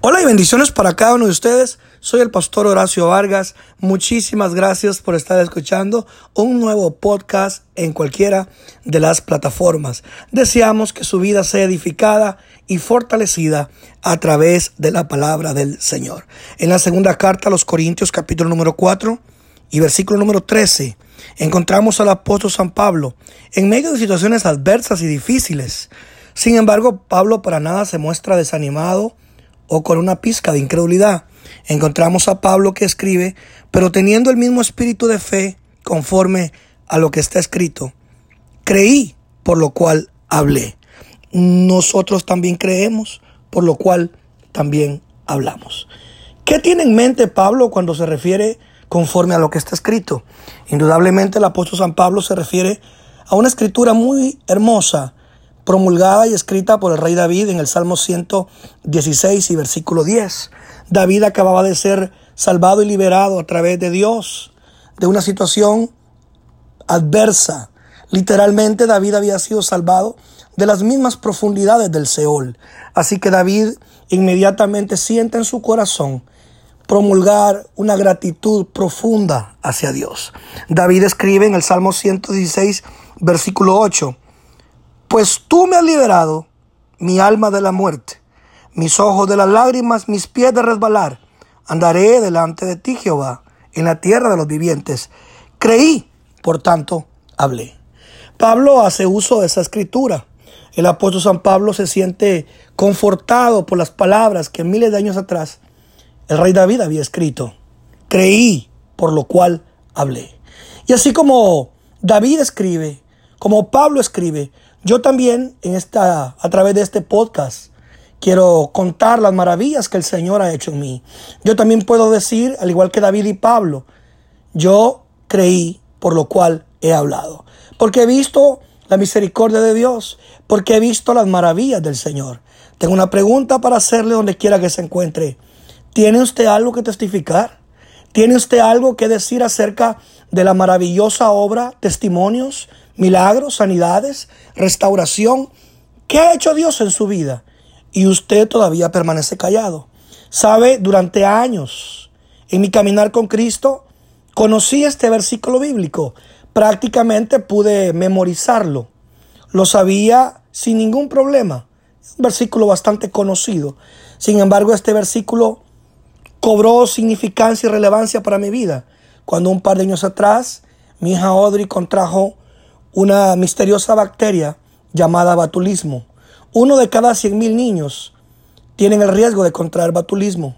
Hola y bendiciones para cada uno de ustedes. Soy el pastor Horacio Vargas. Muchísimas gracias por estar escuchando un nuevo podcast en cualquiera de las plataformas. Deseamos que su vida sea edificada y fortalecida a través de la palabra del Señor. En la segunda carta a los Corintios capítulo número 4 y versículo número 13 encontramos al apóstol San Pablo en medio de situaciones adversas y difíciles. Sin embargo, Pablo para nada se muestra desanimado o con una pizca de incredulidad. Encontramos a Pablo que escribe, pero teniendo el mismo espíritu de fe conforme a lo que está escrito, creí, por lo cual hablé. Nosotros también creemos, por lo cual también hablamos. ¿Qué tiene en mente Pablo cuando se refiere conforme a lo que está escrito? Indudablemente el apóstol San Pablo se refiere a una escritura muy hermosa, promulgada y escrita por el rey David en el Salmo 116 y versículo 10. David acababa de ser salvado y liberado a través de Dios de una situación adversa. Literalmente David había sido salvado de las mismas profundidades del Seol. Así que David inmediatamente siente en su corazón promulgar una gratitud profunda hacia Dios. David escribe en el Salmo 116, versículo 8, pues tú me has liberado mi alma de la muerte, mis ojos de las lágrimas, mis pies de resbalar. Andaré delante de ti, Jehová, en la tierra de los vivientes. Creí, por tanto, hablé. Pablo hace uso de esa escritura. El apóstol San Pablo se siente confortado por las palabras que miles de años atrás el rey David había escrito. Creí, por lo cual hablé. Y así como David escribe, como Pablo escribe, yo también en esta, a través de este podcast, quiero contar las maravillas que el Señor ha hecho en mí. Yo también puedo decir, al igual que David y Pablo, yo creí, por lo cual he hablado. Porque he visto la misericordia de Dios, porque he visto las maravillas del Señor. Tengo una pregunta para hacerle donde quiera que se encuentre. ¿Tiene usted algo que testificar? ¿Tiene usted algo que decir acerca de la maravillosa obra, testimonios, milagros, sanidades, restauración. ¿Qué ha hecho Dios en su vida? Y usted todavía permanece callado. Sabe, durante años en mi caminar con Cristo, conocí este versículo bíblico. Prácticamente pude memorizarlo. Lo sabía sin ningún problema. Un versículo bastante conocido. Sin embargo, este versículo cobró significancia y relevancia para mi vida. Cuando un par de años atrás mi hija Audrey contrajo una misteriosa bacteria llamada batulismo. Uno de cada 100.000 niños tienen el riesgo de contraer batulismo.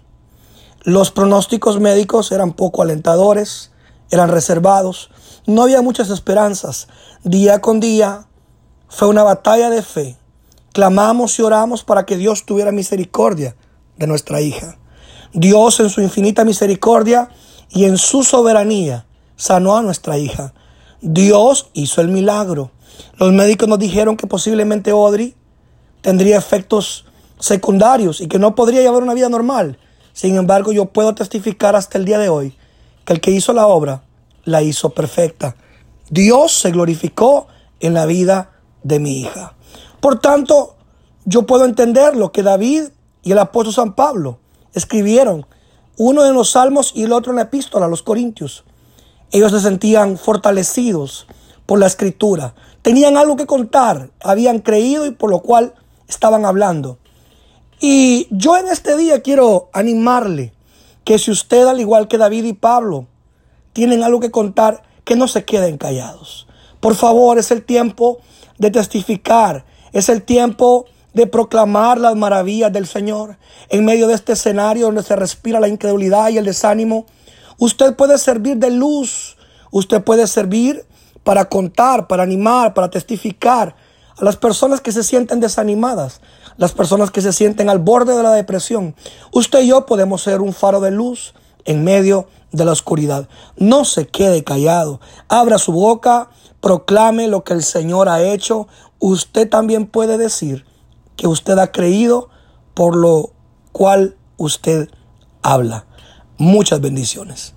Los pronósticos médicos eran poco alentadores, eran reservados, no había muchas esperanzas. Día con día fue una batalla de fe. Clamamos y oramos para que Dios tuviera misericordia de nuestra hija. Dios en su infinita misericordia y en su soberanía sanó a nuestra hija. Dios hizo el milagro. Los médicos nos dijeron que posiblemente Audrey tendría efectos secundarios y que no podría llevar una vida normal. Sin embargo, yo puedo testificar hasta el día de hoy que el que hizo la obra la hizo perfecta. Dios se glorificó en la vida de mi hija. Por tanto, yo puedo entender lo que David y el apóstol San Pablo escribieron, uno en los salmos y el otro en la epístola a los Corintios. Ellos se sentían fortalecidos por la escritura. Tenían algo que contar, habían creído y por lo cual estaban hablando. Y yo en este día quiero animarle que si usted, al igual que David y Pablo, tienen algo que contar, que no se queden callados. Por favor, es el tiempo de testificar, es el tiempo de proclamar las maravillas del Señor. En medio de este escenario donde se respira la incredulidad y el desánimo, Usted puede servir de luz. Usted puede servir para contar, para animar, para testificar a las personas que se sienten desanimadas, las personas que se sienten al borde de la depresión. Usted y yo podemos ser un faro de luz en medio de la oscuridad. No se quede callado. Abra su boca, proclame lo que el Señor ha hecho. Usted también puede decir que usted ha creído por lo cual usted habla. Muchas bendiciones.